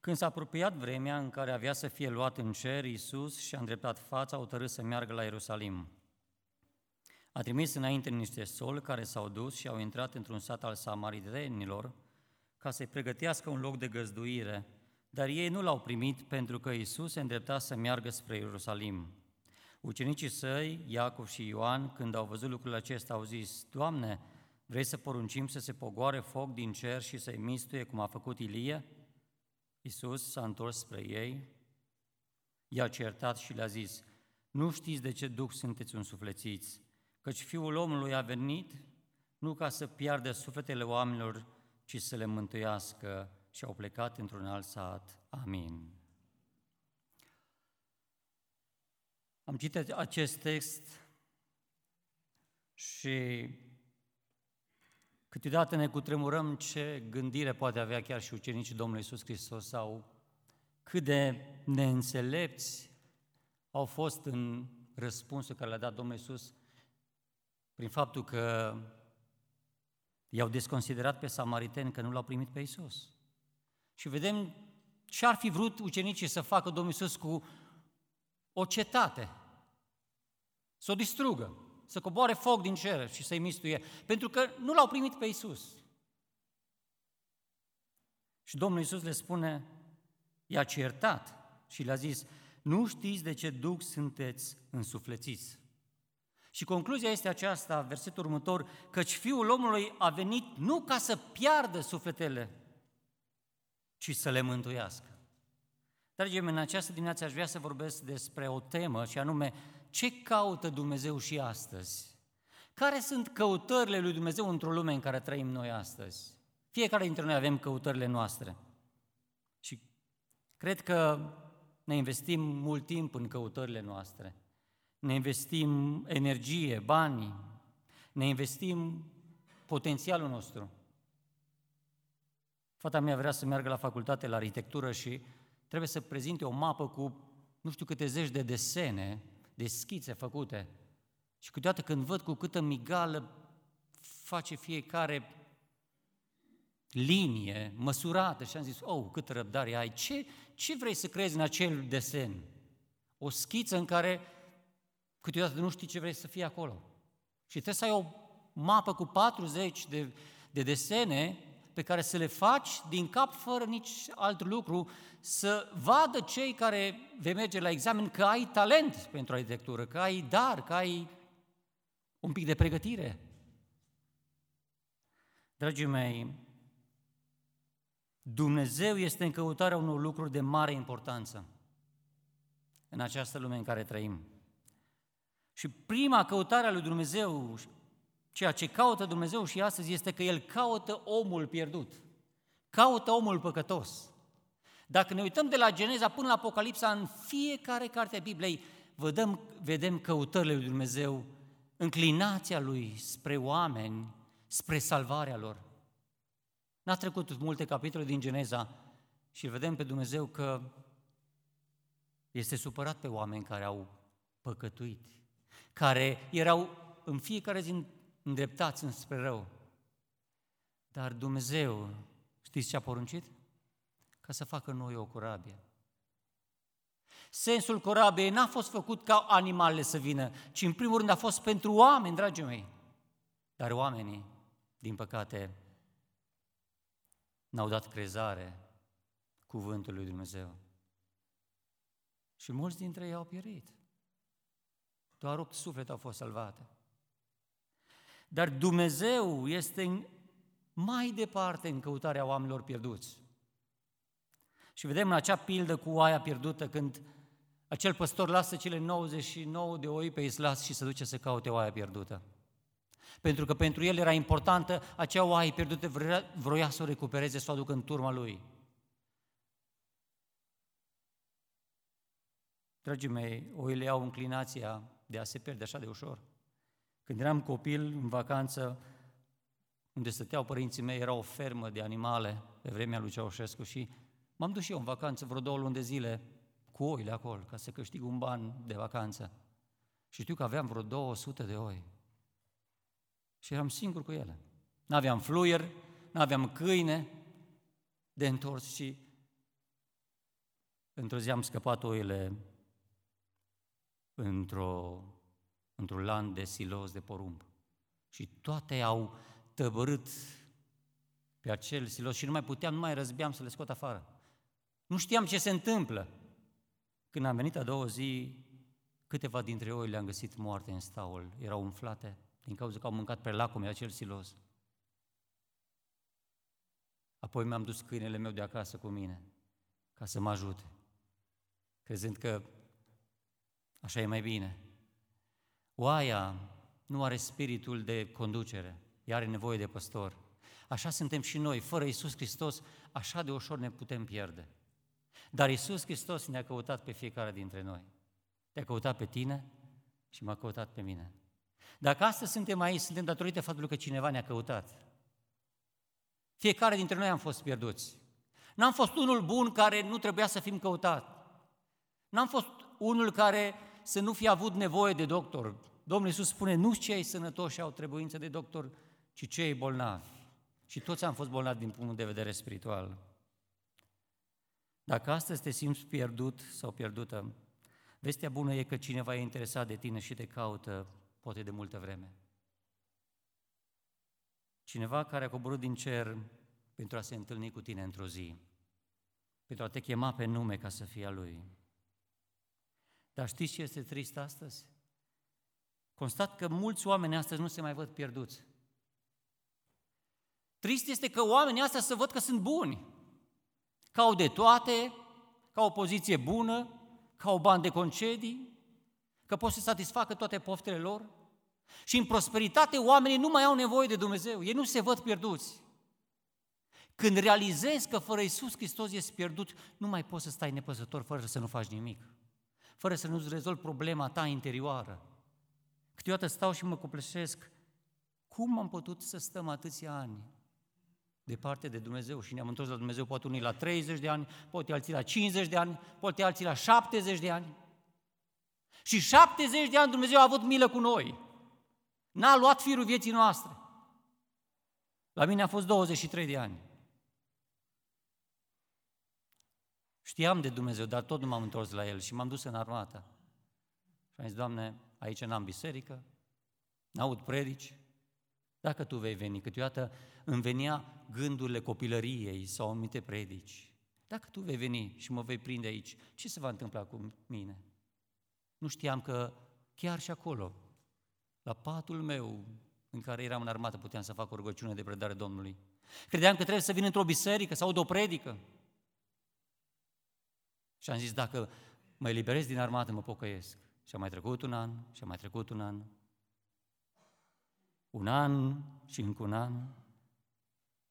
Când s-a apropiat vremea în care avea să fie luat în cer, Iisus și-a îndreptat fața, a să meargă la Ierusalim. A trimis înainte niște soli care s-au dus și au intrat într-un sat al samaritenilor ca să-i pregătească un loc de găzduire, dar ei nu l-au primit pentru că Iisus se îndrepta să meargă spre Ierusalim. Ucenicii săi, Iacov și Ioan, când au văzut lucrurile acestea, au zis, Doamne, vrei să poruncim să se pogoare foc din cer și să-i mistuie cum a făcut Ilie? Iisus s-a întors spre ei, i-a certat și le-a zis, nu știți de ce duc sunteți însuflețiți, căci Fiul omului a venit nu ca să piardă sufletele oamenilor, ci să le mântuiască și au plecat într-un alt sat. Amin. Am citit acest text și câteodată ne cutremurăm ce gândire poate avea chiar și ucenicii Domnului Iisus Hristos sau cât de neînțelepți au fost în răspunsul care le-a dat Domnul Iisus prin faptul că i-au desconsiderat pe samariteni că nu l-au primit pe Iisus. Și vedem ce ar fi vrut ucenicii să facă Domnul Iisus cu o cetate, să o distrugă, să coboare foc din cer și să-i mistuie, pentru că nu l-au primit pe Iisus. Și Domnul Iisus le spune, i-a certat și le-a zis, nu știți de ce duc sunteți însuflețiți. Și concluzia este aceasta, versetul următor, căci Fiul omului a venit nu ca să piardă sufletele, ci să le mântuiască. Dragii mei, în această dimineață aș vrea să vorbesc despre o temă și anume ce caută Dumnezeu și astăzi? Care sunt căutările lui Dumnezeu într-o lume în care trăim noi astăzi? Fiecare dintre noi avem căutările noastre. Și cred că ne investim mult timp în căutările noastre ne investim energie, bani, ne investim potențialul nostru. Fata mea vrea să meargă la facultate la arhitectură și trebuie să prezinte o mapă cu nu știu câte zeci de desene, de schițe făcute. Și câteodată când văd cu câtă migală face fiecare linie măsurată și am zis, oh, câtă răbdare ai, ce, ce vrei să crezi în acel desen? O schiță în care Câteodată nu știi ce vrei să fie acolo. Și trebuie să ai o mapă cu 40 de, de desene pe care să le faci din cap fără nici alt lucru, să vadă cei care vei merge la examen că ai talent pentru arhitectură, că ai dar, că ai un pic de pregătire. Dragii mei, Dumnezeu este în căutarea unor lucruri de mare importanță în această lume în care trăim. Și prima căutare a lui Dumnezeu, ceea ce caută Dumnezeu și astăzi, este că El caută omul pierdut. Caută omul păcătos. Dacă ne uităm de la Geneza până la Apocalipsa, în fiecare carte a Bibliei, vedem, vedem căutările lui Dumnezeu, înclinația Lui spre oameni, spre salvarea lor. N-a trecut multe capitole din Geneza și vedem pe Dumnezeu că este supărat pe oameni care au păcătuit, care erau în fiecare zi îndreptați înspre rău. Dar Dumnezeu, știți ce a poruncit? Ca să facă noi o corabie. Sensul corabiei n-a fost făcut ca animalele să vină, ci în primul rând a fost pentru oameni, dragii mei. Dar oamenii, din păcate, n-au dat crezare cuvântului lui Dumnezeu. Și mulți dintre ei au pierit. Doar 8 suflete au fost salvate. Dar Dumnezeu este mai departe în căutarea oamenilor pierduți. Și vedem în acea pildă cu oaia pierdută când acel păstor lasă cele 99 de oi pe islas și se duce să caute oaia pierdută. Pentru că pentru el era importantă acea oaie pierdută, vrea, vroia să o recupereze, să o aducă în turma lui. Dragii mei, oile au înclinația de a se pierde așa de ușor. Când eram copil, în vacanță, unde stăteau părinții mei, era o fermă de animale pe vremea lui Ceaușescu și m-am dus și eu în vacanță vreo două luni de zile cu oile acolo, ca să câștig un ban de vacanță. Și știu că aveam vreo 200 de oi. Și eram singur cu ele. N-aveam fluier, n-aveam câine de întors și Într-o zi am scăpat oile într-o, într-un lan de silos de porumb. Și toate au tăbărât pe acel silos și nu mai puteam, nu mai răzbeam să le scot afară. Nu știam ce se întâmplă. Când am venit a doua zi, câteva dintre oi le-am găsit moarte în staul. Erau umflate din cauza că au mâncat pe lacume acel silos. Apoi mi-am dus câinele meu de acasă cu mine, ca să mă ajute, crezând că așa e mai bine. Oaia nu are spiritul de conducere, ea are nevoie de păstor. Așa suntem și noi, fără Isus Hristos, așa de ușor ne putem pierde. Dar Isus Hristos ne-a căutat pe fiecare dintre noi. Te-a căutat pe tine și m-a căutat pe mine. Dacă astăzi suntem aici, suntem datorită faptului că cineva ne-a căutat. Fiecare dintre noi am fost pierduți. N-am fost unul bun care nu trebuia să fim căutat. N-am fost unul care să nu fi avut nevoie de doctor. Domnul Iisus spune, nu cei sănătoși au trebuință de doctor, ci cei bolnavi. Și toți am fost bolnavi din punct de vedere spiritual. Dacă astăzi te simți pierdut sau pierdută, vestea bună e că cineva e interesat de tine și te caută, poate de multă vreme. Cineva care a coborât din cer pentru a se întâlni cu tine într-o zi, pentru a te chema pe nume ca să fie a Lui. Dar știți ce este trist astăzi? Constat că mulți oameni astăzi nu se mai văd pierduți. Trist este că oamenii astea să văd că sunt buni, că au de toate, că au o poziție bună, că au bani de concedii, că pot să satisfacă toate poftele lor. Și în prosperitate oamenii nu mai au nevoie de Dumnezeu, ei nu se văd pierduți. Când realizezi că fără Isus Hristos ești pierdut, nu mai poți să stai nepăsător fără să nu faci nimic, fără să nu-ți rezolvi problema ta interioară. Câteodată stau și mă copleșesc, cum am putut să stăm atâția ani departe de Dumnezeu și ne-am întors la Dumnezeu, poate unii la 30 de ani, poate alții la 50 de ani, poate alții la 70 de ani. Și 70 de ani Dumnezeu a avut milă cu noi. N-a luat firul vieții noastre. La mine a fost 23 de ani. Știam de Dumnezeu, dar tot nu m-am întors la El și m-am dus în armată. Și am zis, Doamne, aici n-am biserică, n-aud predici, dacă Tu vei veni, câteodată îmi venea gândurile copilăriei sau anumite predici. Dacă Tu vei veni și mă vei prinde aici, ce se va întâmpla cu mine? Nu știam că chiar și acolo, la patul meu în care eram în armată, puteam să fac o rugăciune de predare Domnului. Credeam că trebuie să vin într-o biserică sau o predică. Și am zis, dacă mă eliberez din armată, mă pocăiesc. Și a mai trecut un an, și a mai trecut un an. Un an și încă un an.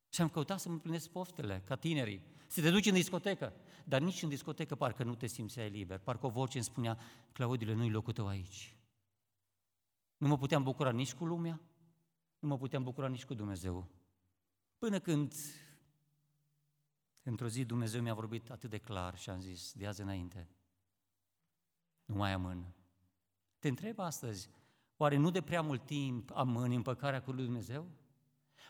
Și am căutat să mă împlinesc poftele, ca tinerii. Să te duci în discotecă. Dar nici în discotecă parcă nu te simțeai liber. Parcă o voce îmi spunea, Claudile, nu-i locul tău aici. Nu mă puteam bucura nici cu lumea, nu mă puteam bucura nici cu Dumnezeu. Până când, într-o zi, Dumnezeu mi-a vorbit atât de clar și am zis, de azi înainte, nu mai amân. Te întreb astăzi, oare nu de prea mult timp amân împăcarea cu lui Dumnezeu?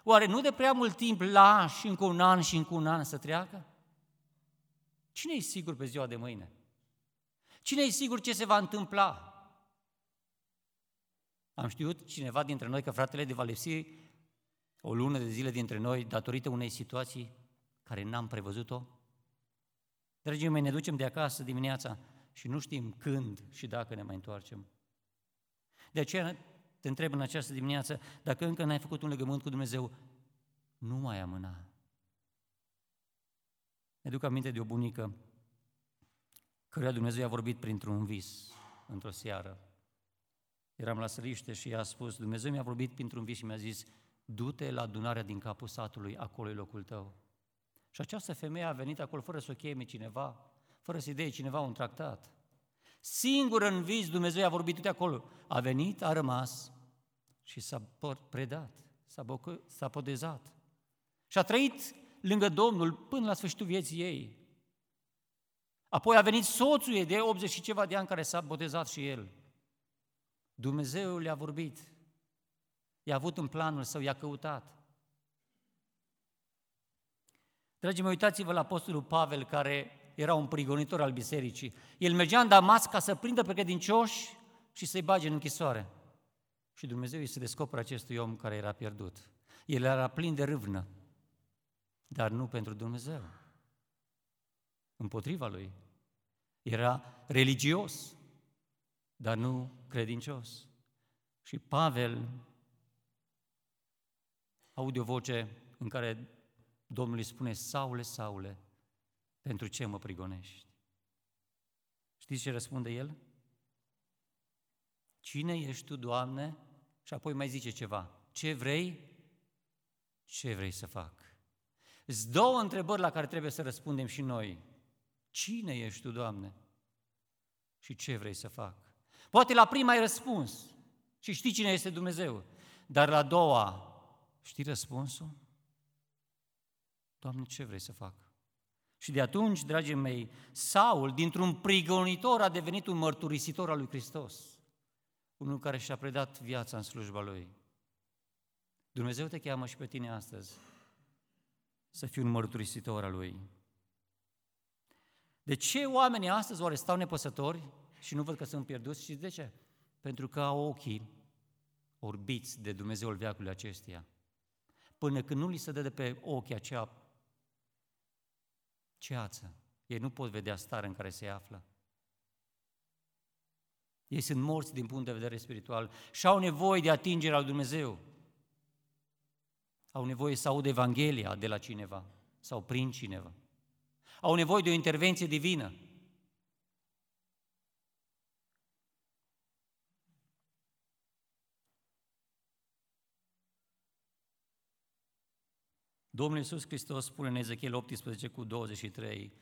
Oare nu de prea mult timp lași încă un an și încă un an să treacă? Cine e sigur pe ziua de mâine? Cine e sigur ce se va întâmpla? Am știut cineva dintre noi că fratele de Valesi, o lună de zile dintre noi, datorită unei situații care n-am prevăzut-o? Dragii mei, ne ducem de acasă dimineața și nu știm când și dacă ne mai întoarcem. De aceea te întreb în această dimineață, dacă încă n-ai făcut un legământ cu Dumnezeu, nu mai amâna. Ne duc aminte de o bunică căruia Dumnezeu i-a vorbit printr-un vis într-o seară. Eram la săriște și i-a spus, Dumnezeu mi-a vorbit printr-un vis și mi-a zis, du-te la adunarea din capul satului, acolo e locul tău. Și această femeie a venit acolo fără să o cheme cineva, fără să-i dea cineva un tractat. Singur în vis Dumnezeu i-a vorbit de acolo. A venit, a rămas și s-a predat, s-a, bocă, s-a podezat. Și a trăit lângă Domnul până la sfârșitul vieții ei. Apoi a venit soțul ei de 80 și ceva de ani care s-a botezat și el. Dumnezeu le-a vorbit. I-a avut în planul său, i-a căutat. Dragii mei, uitați-vă la Apostolul Pavel, care era un prigonitor al bisericii. El mergea în Damasc ca să prindă pe credincioși și să-i bage în închisoare. Și Dumnezeu îi se descoperă acestui om care era pierdut. El era plin de râvnă, dar nu pentru Dumnezeu. Împotriva lui. Era religios, dar nu credincios. Și Pavel aude o voce în care Domnul îi spune, Saule, Saule, pentru ce mă prigonești? Știți ce răspunde el? Cine ești tu, Doamne? Și apoi mai zice ceva. Ce vrei? Ce vrei să fac? Sunt două întrebări la care trebuie să răspundem și noi. Cine ești tu, Doamne? Și ce vrei să fac? Poate la prima ai răspuns și știi cine este Dumnezeu. Dar la a doua, știi răspunsul? Doamne, ce vrei să fac? Și de atunci, dragii mei, Saul, dintr-un prigonitor, a devenit un mărturisitor al lui Hristos. Unul care și-a predat viața în slujba lui. Dumnezeu te cheamă și pe tine astăzi să fii un mărturisitor al lui. De ce oamenii astăzi oare stau nepăsători și nu văd că sunt pierduți? Și de ce? Pentru că au ochii orbiți de Dumnezeul veacului acesteia. Până când nu li se dă de pe ochii acea ceață, ei nu pot vedea starea în care se află. Ei sunt morți din punct de vedere spiritual și au nevoie de atingerea lui Dumnezeu. Au nevoie să audă Evanghelia de la cineva sau prin cineva. Au nevoie de o intervenție divină. Domnul Iisus Hristos spune în Ezechiel 18 cu 23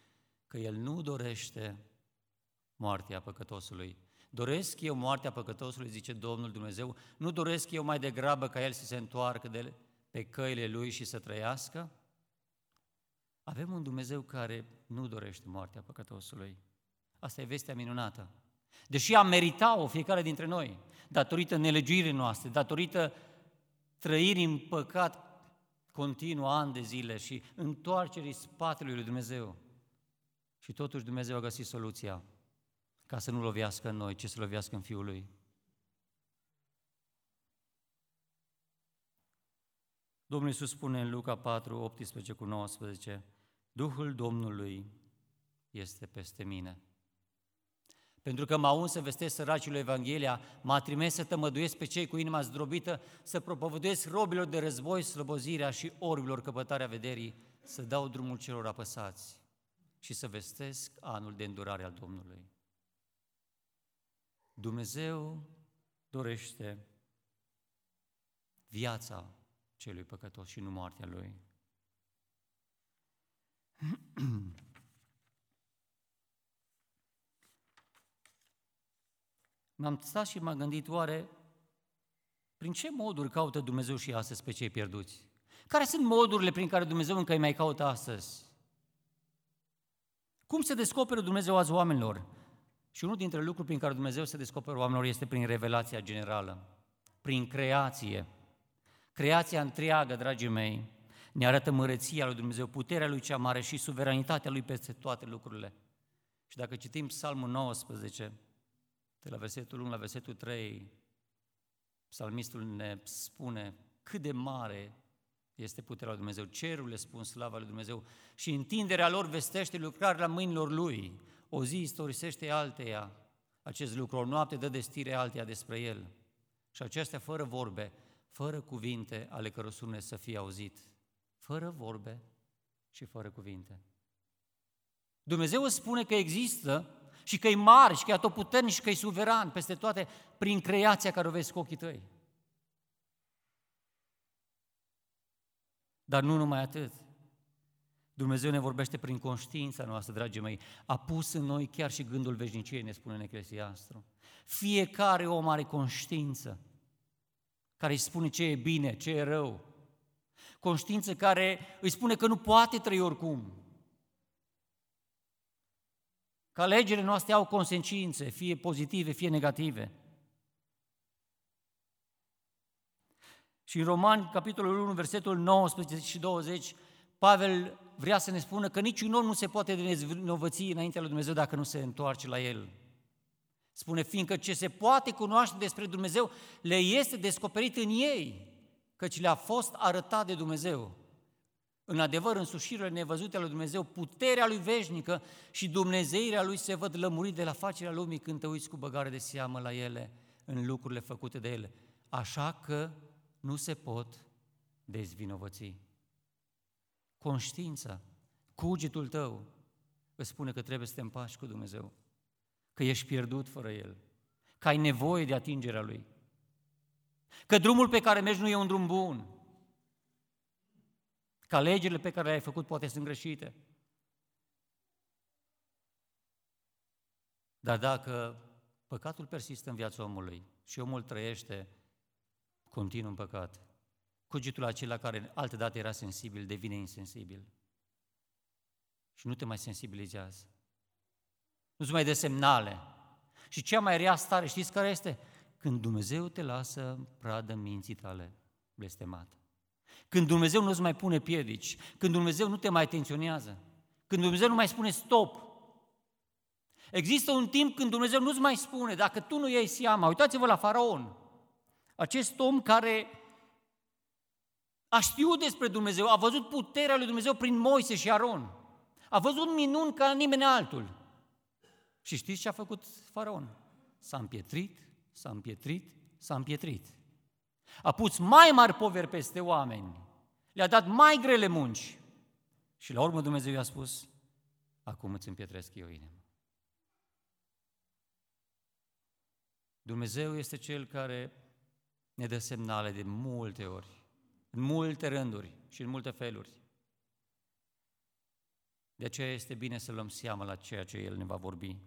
că El nu dorește moartea păcătosului. Doresc eu moartea păcătosului, zice Domnul Dumnezeu, nu doresc eu mai degrabă ca el să se întoarcă de pe căile lui și să trăiască? Avem un Dumnezeu care nu dorește moartea păcătosului. Asta e vestea minunată. Deși am meritat-o fiecare dintre noi, datorită nelegiuirii noastre, datorită trăirii în păcat continuu ani de zile și întoarcerii spatelui lui Dumnezeu. Și totuși Dumnezeu a găsit soluția ca să nu lovească în noi, ci să lovească în Fiul Lui. Domnul Iisus spune în Luca 4, 18 cu 19, Duhul Domnului este peste mine. Pentru că m-a uns să vestesc săracilor Evanghelia, m-a trimis să tămăduiesc pe cei cu inima zdrobită, să propovăduiesc robilor de război slăbozirea și orbilor căpătarea vederii, să dau drumul celor apăsați și să vestesc anul de îndurare al Domnului. Dumnezeu dorește viața celui păcătos și nu moartea lui. M-am stat și m-am gândit, oare prin ce moduri caută Dumnezeu și astăzi pe cei pierduți? Care sunt modurile prin care Dumnezeu încă îi mai caută astăzi? Cum se descoperă Dumnezeu azi oamenilor? Și unul dintre lucruri prin care Dumnezeu se descoperă oamenilor este prin revelația generală, prin creație. Creația întreagă, dragii mei, ne arată măreția lui Dumnezeu, puterea lui cea mare și suveranitatea lui peste toate lucrurile. Și dacă citim Psalmul 19, de la versetul 1 la versetul 3, psalmistul ne spune cât de mare este puterea lui Dumnezeu. Cerul le spun slava lui Dumnezeu și întinderea lor vestește lucrarea mâinilor lui. O zi istorisește alteia acest lucru, o noapte dă destire alteia despre el. Și acestea fără vorbe, fără cuvinte ale căror sunet să fie auzit. Fără vorbe și fără cuvinte. Dumnezeu spune că există și că e mare și că e atotputernic și că e suveran peste toate prin creația care o vezi cu ochii tăi. Dar nu numai atât. Dumnezeu ne vorbește prin conștiința noastră, dragii mei. A pus în noi chiar și gândul veșniciei, ne spune în Eclesiastru. Fiecare om are conștiință care îi spune ce e bine, ce e rău. Conștiință care îi spune că nu poate trăi oricum, că alegerile noastre au consecințe, fie pozitive, fie negative. Și în Romani, capitolul 1, versetul 19 și 20, Pavel vrea să ne spună că niciun om nu se poate dezvinovăți înaintea lui Dumnezeu dacă nu se întoarce la El. Spune, fiindcă ce se poate cunoaște despre Dumnezeu le este descoperit în ei, căci le-a fost arătat de Dumnezeu. În adevăr, în sușirile nevăzute ale lui Dumnezeu, puterea lui veșnică și dumnezeirea lui se văd lămurit de la facerea lumii când te uiți cu băgare de seamă la ele, în lucrurile făcute de ele. Așa că nu se pot dezvinovăți. Conștiința, cugetul tău, îți spune că trebuie să te împaci cu Dumnezeu, că ești pierdut fără El, că ai nevoie de atingerea Lui, că drumul pe care mergi nu e un drum bun, că alegerile pe care le-ai făcut poate sunt greșite. Dar dacă păcatul persistă în viața omului și omul trăiește continuu în păcat, cugetul acela care altădată era sensibil devine insensibil și nu te mai sensibilizează. Nu-ți mai dă semnale. Și cea mai rea stare, știți care este? Când Dumnezeu te lasă pradă minții tale blestemată. Când Dumnezeu nu-ți mai pune piedici, când Dumnezeu nu te mai tensionează, când Dumnezeu nu mai spune stop. Există un timp când Dumnezeu nu-ți mai spune, dacă tu nu iei seama, uitați-vă la faraon, acest om care a știut despre Dumnezeu, a văzut puterea lui Dumnezeu prin Moise și Aron, a văzut minuni ca nimeni altul. Și știți ce a făcut faraon? S-a împietrit, s-a împietrit, s-a împietrit. A pus mai mari poveri peste oameni, le-a dat mai grele munci. Și la urmă Dumnezeu i-a spus, acum îți împietresc eu inima. Dumnezeu este Cel care ne dă semnale de multe ori, în multe rânduri și în multe feluri. De aceea este bine să luăm seama la ceea ce El ne va vorbi.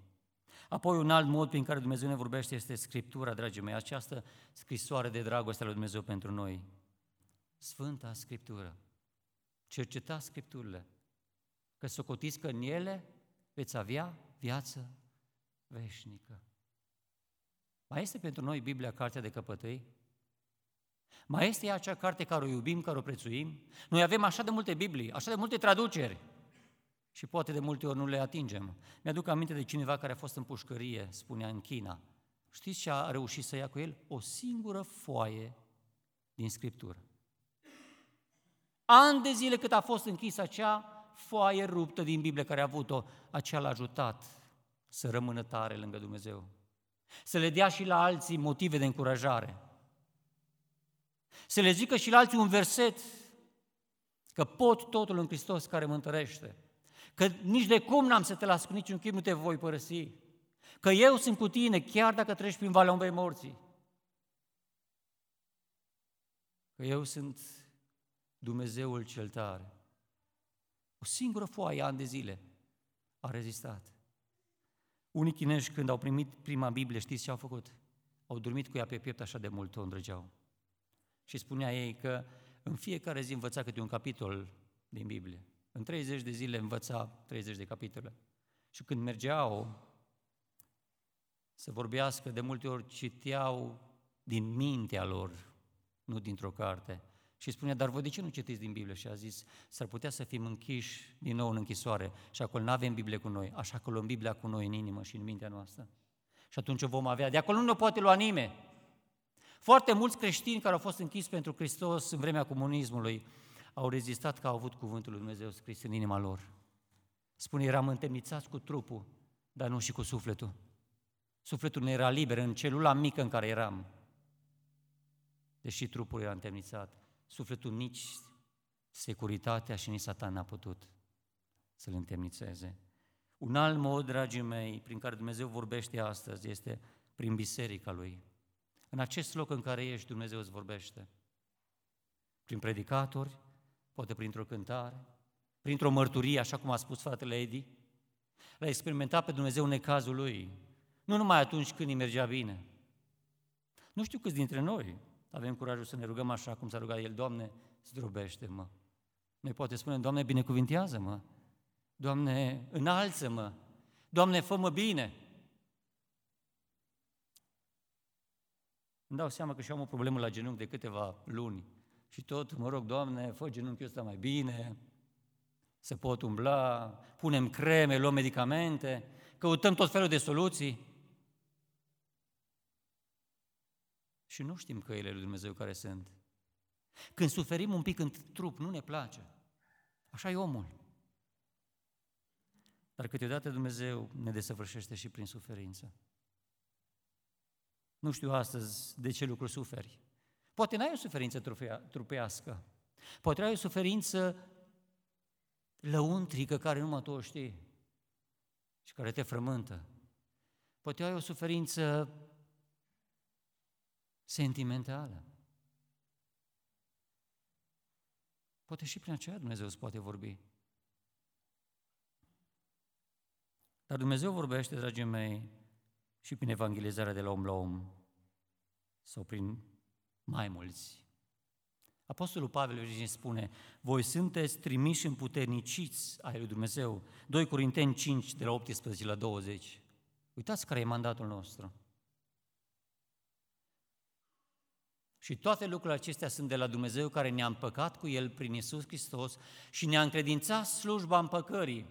Apoi un alt mod prin care Dumnezeu ne vorbește este Scriptura, dragii mei, această scrisoare de dragoste a lui Dumnezeu pentru noi. Sfânta Scriptură. Cercetați Scripturile, că socotiți că în ele veți avea viață veșnică. Mai este pentru noi Biblia Cartea de Căpătăi? Mai este ea acea carte care o iubim, care o prețuim? Noi avem așa de multe Biblii, așa de multe traduceri și poate de multe ori nu le atingem. Mi-aduc aminte de cineva care a fost în pușcărie, spunea în China. Știți ce a reușit să ia cu el? O singură foaie din Scriptură. An de zile cât a fost închisă acea foaie ruptă din Biblie care a avut-o, acea l-a ajutat să rămână tare lângă Dumnezeu. Să le dea și la alții motive de încurajare. Să le zică și la alții un verset că pot totul în Hristos care mă întărește că nici de cum n-am să te las cu niciun chip, nu te voi părăsi, că eu sunt cu tine chiar dacă treci prin valea umbrei morții, că eu sunt Dumnezeul cel tare. O singură foaie, ani de zile, a rezistat. Unii chinești, când au primit prima Biblie, știți ce au făcut? Au dormit cu ea pe piept așa de mult, o îndrăgeau. Și spunea ei că în fiecare zi învăța câte un capitol din Biblie. În 30 de zile învăța 30 de capitole. Și când mergeau să vorbească, de multe ori citeau din mintea lor, nu dintr-o carte. Și spunea, dar voi de ce nu citiți din Biblie? Și a zis, s-ar putea să fim închiși din nou în închisoare și acolo nu avem Biblie cu noi, așa că luăm Biblia cu noi în inimă și în mintea noastră. Și atunci o vom avea. De acolo nu ne poate lua nimeni. Foarte mulți creștini care au fost închiși pentru Hristos în vremea comunismului au rezistat că au avut cuvântul lui Dumnezeu scris în inima lor. Spune, eram întemnițați cu trupul, dar nu și cu sufletul. Sufletul ne era liber în celula mică în care eram. Deși trupul era întemnițat, sufletul nici securitatea și nici satan n-a putut să-l întemnițeze. Un alt mod, dragii mei, prin care Dumnezeu vorbește astăzi este prin biserica Lui. În acest loc în care ești, Dumnezeu îți vorbește. Prin predicatori, poate printr-o cântare, printr-o mărturie, așa cum a spus fratele Edi, l-a experimentat pe Dumnezeu în cazul lui, nu numai atunci când îi mergea bine. Nu știu câți dintre noi avem curajul să ne rugăm așa cum s-a rugat el, Doamne, zdrobește-mă. Noi poate spune, Doamne, binecuvintează-mă, Doamne, înalță-mă, Doamne, fă-mă bine. Îmi dau seama că și am o problemă la genunchi de câteva luni. Și tot mă rog, Doamne, fă genunchiul ăsta mai bine, se pot umbla, punem creme, luăm medicamente, căutăm tot felul de soluții. Și nu știm căile lui Dumnezeu care sunt. Când suferim un pic în trup, nu ne place. Așa e omul. Dar câteodată Dumnezeu ne desăvârșește și prin suferință. Nu știu astăzi de ce lucru suferi. Poate n-ai o suferință trupească. Poate ai o suferință lăuntrică care numai tu o știi și care te frământă. Poate ai o suferință sentimentală. Poate și prin aceea Dumnezeu îți poate vorbi. Dar Dumnezeu vorbește, dragii mei, și prin evangelizarea de la om la om sau prin mai mulți. Apostolul Pavel Virgin spune, voi sunteți trimiși împuterniciți ai lui Dumnezeu. 2 Corinteni 5, de la 18 la 20. Uitați care e mandatul nostru. Și toate lucrurile acestea sunt de la Dumnezeu care ne-a împăcat cu El prin Isus Hristos și ne-a încredințat slujba împăcării,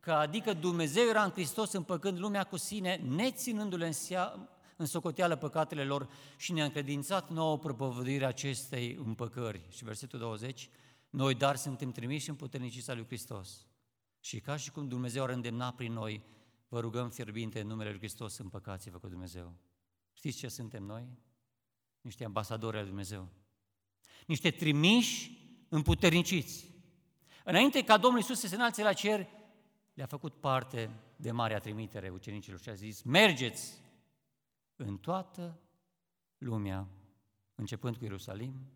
că adică Dumnezeu era în Hristos împăcând lumea cu sine, neținându-le în, sea, în socoteală păcatele lor și ne-a încredințat nouă propovăduirea acestei împăcări. Și versetul 20, noi dar suntem trimiși în puternicița lui Hristos. Și ca și cum Dumnezeu ar îndemna prin noi, vă rugăm fierbinte în numele lui Hristos, împăcați-vă cu Dumnezeu. Știți ce suntem noi? niște ambasadori al Dumnezeu, niște trimiși împuterniciți. Înainte ca Domnul Iisus să se înalțe la cer, le-a făcut parte de marea trimitere ucenicilor și a zis, mergeți în toată lumea, începând cu Ierusalim,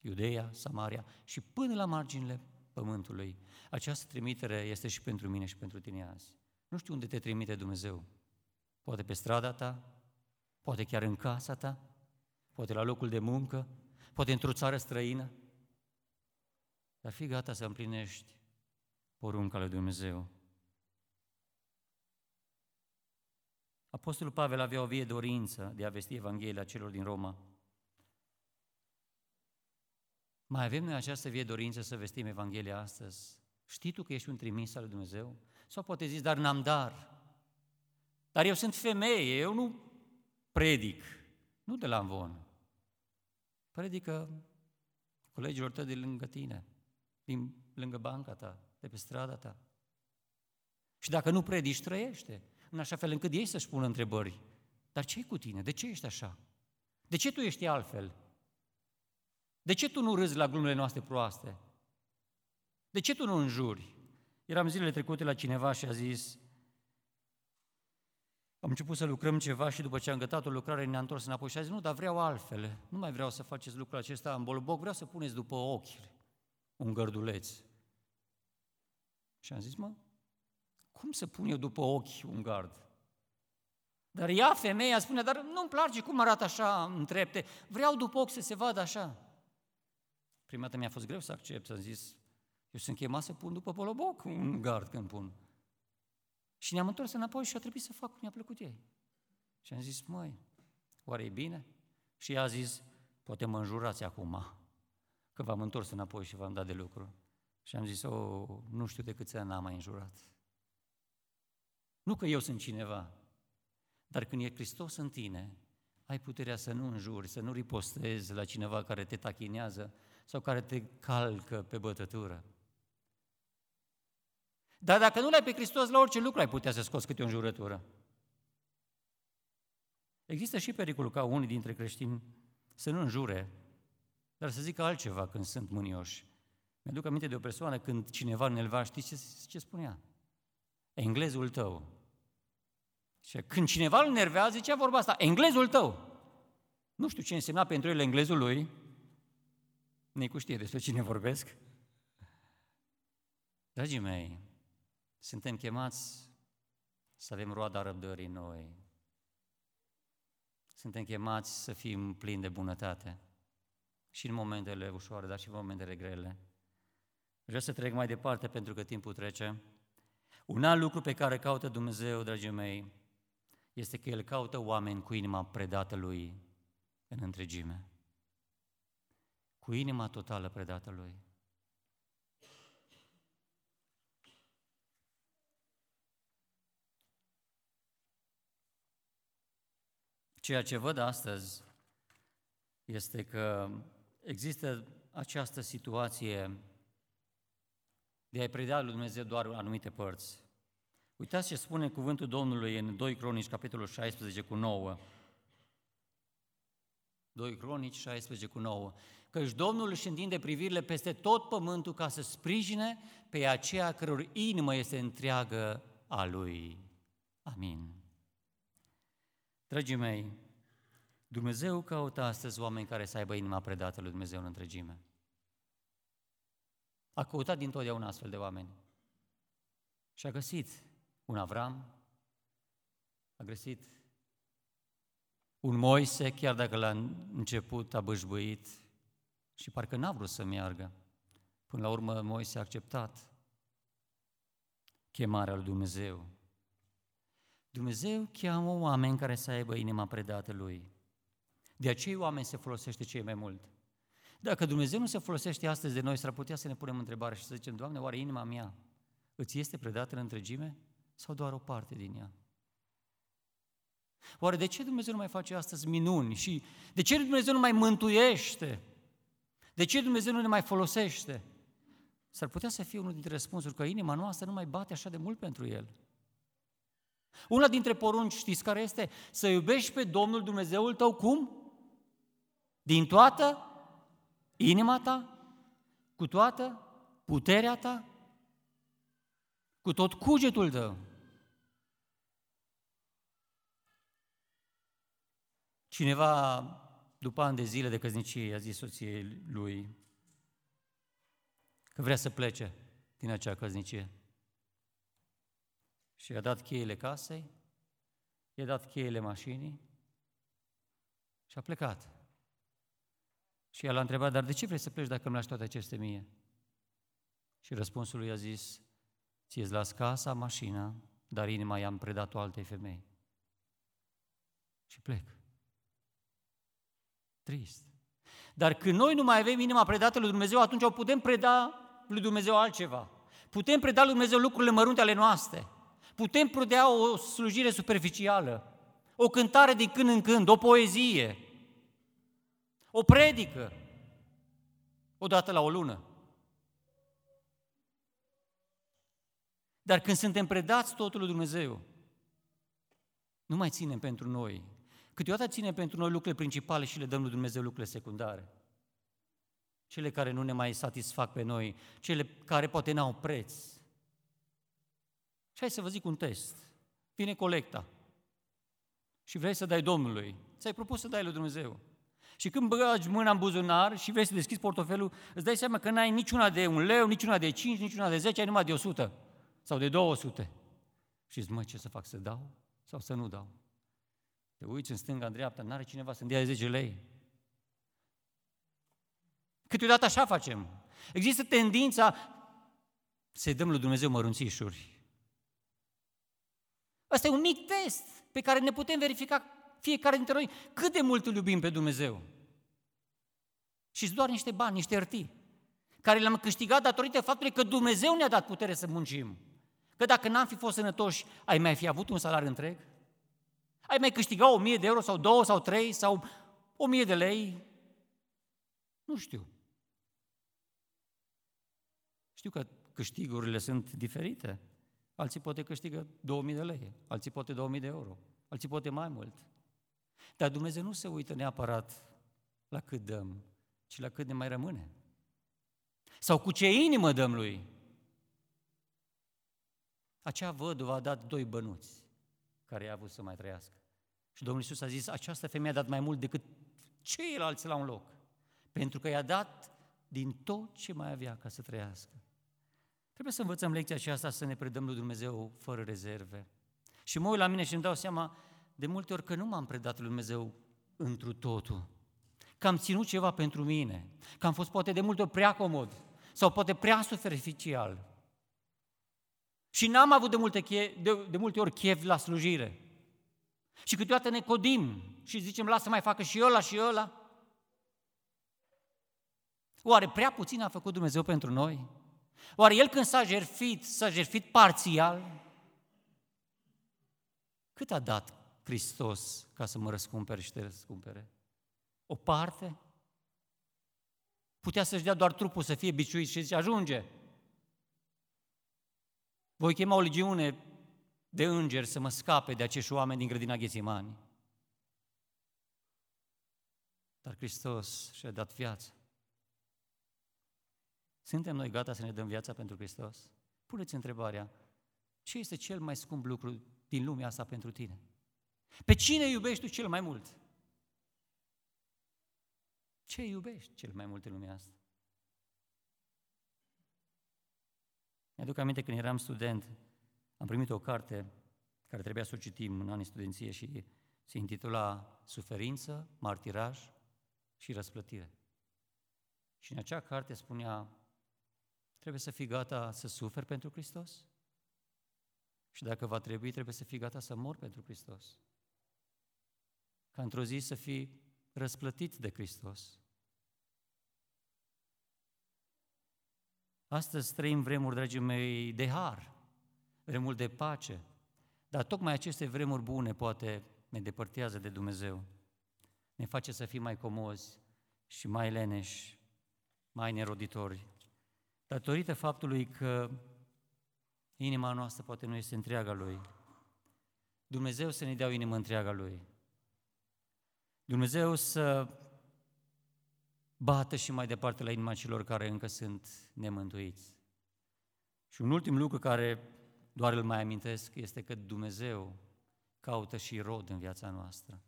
Iudeea, Samaria și până la marginile pământului. Această trimitere este și pentru mine și pentru tine azi. Nu știu unde te trimite Dumnezeu. Poate pe strada ta, poate chiar în casa ta, poate la locul de muncă, poate într-o țară străină, dar fii gata să împlinești porunca lui Dumnezeu. Apostolul Pavel avea o vie dorință de a vesti Evanghelia celor din Roma. Mai avem noi această vie dorință să vestim Evanghelia astăzi? Știi tu că ești un trimis al lui Dumnezeu? Sau poate zici, dar n-am dar. Dar eu sunt femeie, eu nu predic. Nu de la învon. Predică colegilor tăi de lângă tine, din lângă banca ta, de pe strada ta. Și dacă nu predici, trăiește, în așa fel încât ei să-și pună întrebări. Dar ce cu tine? De ce ești așa? De ce tu ești altfel? De ce tu nu râzi la glumele noastre proaste? De ce tu nu înjuri? Eram zilele trecute la cineva și a zis, am început să lucrăm ceva și după ce am gătat o lucrare ne-am întors înapoi și a zis, nu, dar vreau altfel, nu mai vreau să faceți lucrul acesta în bolboc, vreau să puneți după ochi un gărduleț. Și am zis, mă, cum să pun eu după ochi un gard? Dar ea, femeia, spune, dar nu-mi place cum arată așa în trepte, vreau după ochi să se vadă așa. Prima dată mi-a fost greu să accept, am zis, eu sunt chemat să pun după poloboc un gard când pun. Și ne-am întors înapoi și a trebuit să fac cum mi-a plăcut ei. Și am zis, măi, oare e bine? Și ea a zis, poate mă înjurați acum, că v-am întors înapoi și v-am dat de lucru. Și am zis, o, nu știu de câți ani n-am mai înjurat. Nu că eu sunt cineva, dar când e Hristos în tine, ai puterea să nu înjuri, să nu ripostezi la cineva care te tachinează sau care te calcă pe bătătură. Dar dacă nu l-ai pe Hristos, la orice lucru ai putea să scoți câte o înjurătură. Există și pericolul ca unii dintre creștini să nu înjure, dar să zică altceva când sunt mânioși. Mi-aduc aminte de o persoană când cineva înelva, știți ce, ce spunea? Englezul tău. Și când cineva îl nervează, zicea vorba asta, englezul tău. Nu știu ce însemna pentru el englezul lui, Nicu știe despre cine vorbesc. Dragii mei, suntem chemați să avem roada răbdării noi. Suntem chemați să fim plini de bunătate. Și în momentele ușoare, dar și în momentele grele. Vreau să trec mai departe pentru că timpul trece. Un alt lucru pe care caută Dumnezeu, dragii mei, este că El caută oameni cu inima predată Lui în întregime. Cu inima totală predată Lui. Ceea ce văd astăzi este că există această situație de a-i preda lui Dumnezeu doar anumite părți. Uitați ce spune cuvântul Domnului în 2 Cronici, capitolul 16 cu 9. 2 Cronici 16 cu 9. Căci Domnul își întinde privirile peste tot pământul ca să sprijine pe aceea căror inimă este întreagă a Lui. Amin. Dragii mei, Dumnezeu caută astăzi oameni care să aibă inima predată lui Dumnezeu în întregime. A căutat dintotdeauna astfel de oameni. Și a găsit un Avram, a găsit un Moise, chiar dacă la început a bășbăit și parcă n-a vrut să meargă. Până la urmă Moise a acceptat chemarea lui Dumnezeu. Dumnezeu cheamă oameni care să aibă inima predată Lui. De acei oameni se folosește cei mai mult. Dacă Dumnezeu nu se folosește astăzi de noi, s-ar putea să ne punem întrebare și să zicem, Doamne, oare inima mea îți este predată în întregime sau doar o parte din ea? Oare de ce Dumnezeu nu mai face astăzi minuni și de ce Dumnezeu nu mai mântuiește? De ce Dumnezeu nu ne mai folosește? S-ar putea să fie unul dintre răspunsuri, că inima noastră nu mai bate așa de mult pentru El. Una dintre porunci, știți care este? Să iubești pe Domnul Dumnezeul tău cum? Din toată inima ta, cu toată puterea ta, cu tot cugetul tău. Cineva, după ani de zile de căsnicie, a zis soției lui că vrea să plece din acea căsnicie. Și i-a dat cheile casei, i-a dat cheile mașinii și a plecat. Și el a întrebat, dar de ce vrei să pleci dacă îmi lași toate aceste mie? Și răspunsul lui a zis, ție-ți las casa, mașina, dar inima i-am predat-o altei femei. Și plec. Trist. Dar când noi nu mai avem inima predată lui Dumnezeu, atunci o putem preda lui Dumnezeu altceva. Putem preda lui Dumnezeu lucrurile mărunte ale noastre. Putem preda o slujire superficială, o cântare din când în când, o poezie, o predică, o dată la o lună. Dar când suntem predați totul lui Dumnezeu, nu mai ținem pentru noi. Câteodată ținem pentru noi lucrurile principale și le dăm lui Dumnezeu lucrurile secundare. Cele care nu ne mai satisfac pe noi, cele care poate n-au preț. Și hai să vă zic un test. Vine colecta și vrei să dai Domnului. Ți-ai propus să dai lui Dumnezeu. Și când băgi mâna în buzunar și vrei să deschizi portofelul, îți dai seama că n-ai niciuna de un leu, niciuna de cinci, niciuna de zece, ai numai de o sută sau de 200. Și zici, mă, ce să fac, să dau sau să nu dau? Te uiți în stânga, în dreapta, n-are cineva să-mi dea 10 lei. Câteodată așa facem. Există tendința să dăm lui Dumnezeu mărunțișuri. Asta e un mic test pe care ne putem verifica fiecare dintre noi cât de mult îl iubim pe Dumnezeu. Și doar niște bani, niște ărtii, care le-am câștigat datorită faptului că Dumnezeu ne-a dat putere să muncim. Că dacă n-am fi fost sănătoși, ai mai fi avut un salariu întreg? Ai mai câștigat o mie de euro sau două sau trei sau o mie de lei? Nu știu. Știu că câștigurile sunt diferite. Alții poate câștigă 2000 de lei, alții poate 2000 de euro, alții poate mai mult. Dar Dumnezeu nu se uită neapărat la cât dăm, ci la cât ne mai rămâne. Sau cu ce inimă dăm lui. Acea văduvă a dat doi bănuți care i-a avut să mai trăiască. Și Domnul Iisus a zis, această femeie a dat mai mult decât ceilalți la un loc. Pentru că i-a dat din tot ce mai avea ca să trăiască. Trebuie să învățăm lecția aceasta să ne predăm lui Dumnezeu fără rezerve. Și mă uit la mine și îmi dau seama de multe ori că nu m-am predat lui Dumnezeu întru totul. Că am ținut ceva pentru mine, că am fost poate de multe ori prea comod sau poate prea superficial. Și n-am avut de multe, chie, de, de multe ori chef la slujire. Și câteodată ne codim și zicem, lasă mai facă și ăla și ăla. Oare prea puțin a făcut Dumnezeu pentru noi? Oare El când s-a jertfit, s-a jertfit parțial? Cât a dat Hristos ca să mă răscumpere și te răscumpere? O parte? Putea să-și dea doar trupul să fie biciuit și zice, ajunge. Voi chema o legiune de îngeri să mă scape de acești oameni din grădina Ghețimani. Dar Hristos și-a dat viață. Suntem noi gata să ne dăm viața pentru Hristos? Puneți întrebarea, ce este cel mai scump lucru din lumea asta pentru tine? Pe cine iubești tu cel mai mult? Ce iubești cel mai mult în lumea asta? Mi-aduc aminte când eram student, am primit o carte care trebuia să o citim în anii studenție și se intitula Suferință, martiraj și răsplătire. Și în acea carte spunea, trebuie să fii gata să suferi pentru Hristos și dacă va trebui, trebuie să fii gata să mor pentru Hristos. Ca într-o zi să fii răsplătit de Hristos. Astăzi trăim vremuri, dragii mei, de har, vremuri de pace, dar tocmai aceste vremuri bune poate ne depărtează de Dumnezeu, ne face să fim mai comozi și mai leneși, mai neroditori, datorită faptului că inima noastră poate nu este întreaga Lui. Dumnezeu să ne dea o inimă întreaga Lui. Dumnezeu să bată și mai departe la inima celor care încă sunt nemântuiți. Și un ultim lucru care doar îl mai amintesc este că Dumnezeu caută și rod în viața noastră.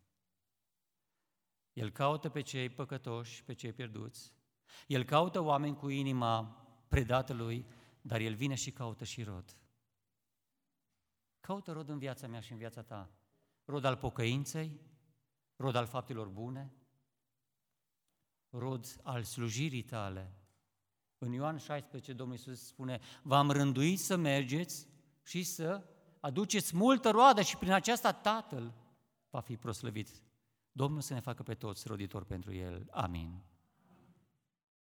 El caută pe cei păcătoși, pe cei pierduți. El caută oameni cu inima predată lui, dar el vine și caută și rod. Caută rod în viața mea și în viața ta. Rod al pocăinței, rod al faptelor bune, rod al slujirii tale. În Ioan 16, Domnul Iisus spune, v-am rânduit să mergeți și să aduceți multă roadă și prin aceasta Tatăl va fi proslăvit. Domnul să ne facă pe toți roditori pentru El. Amin.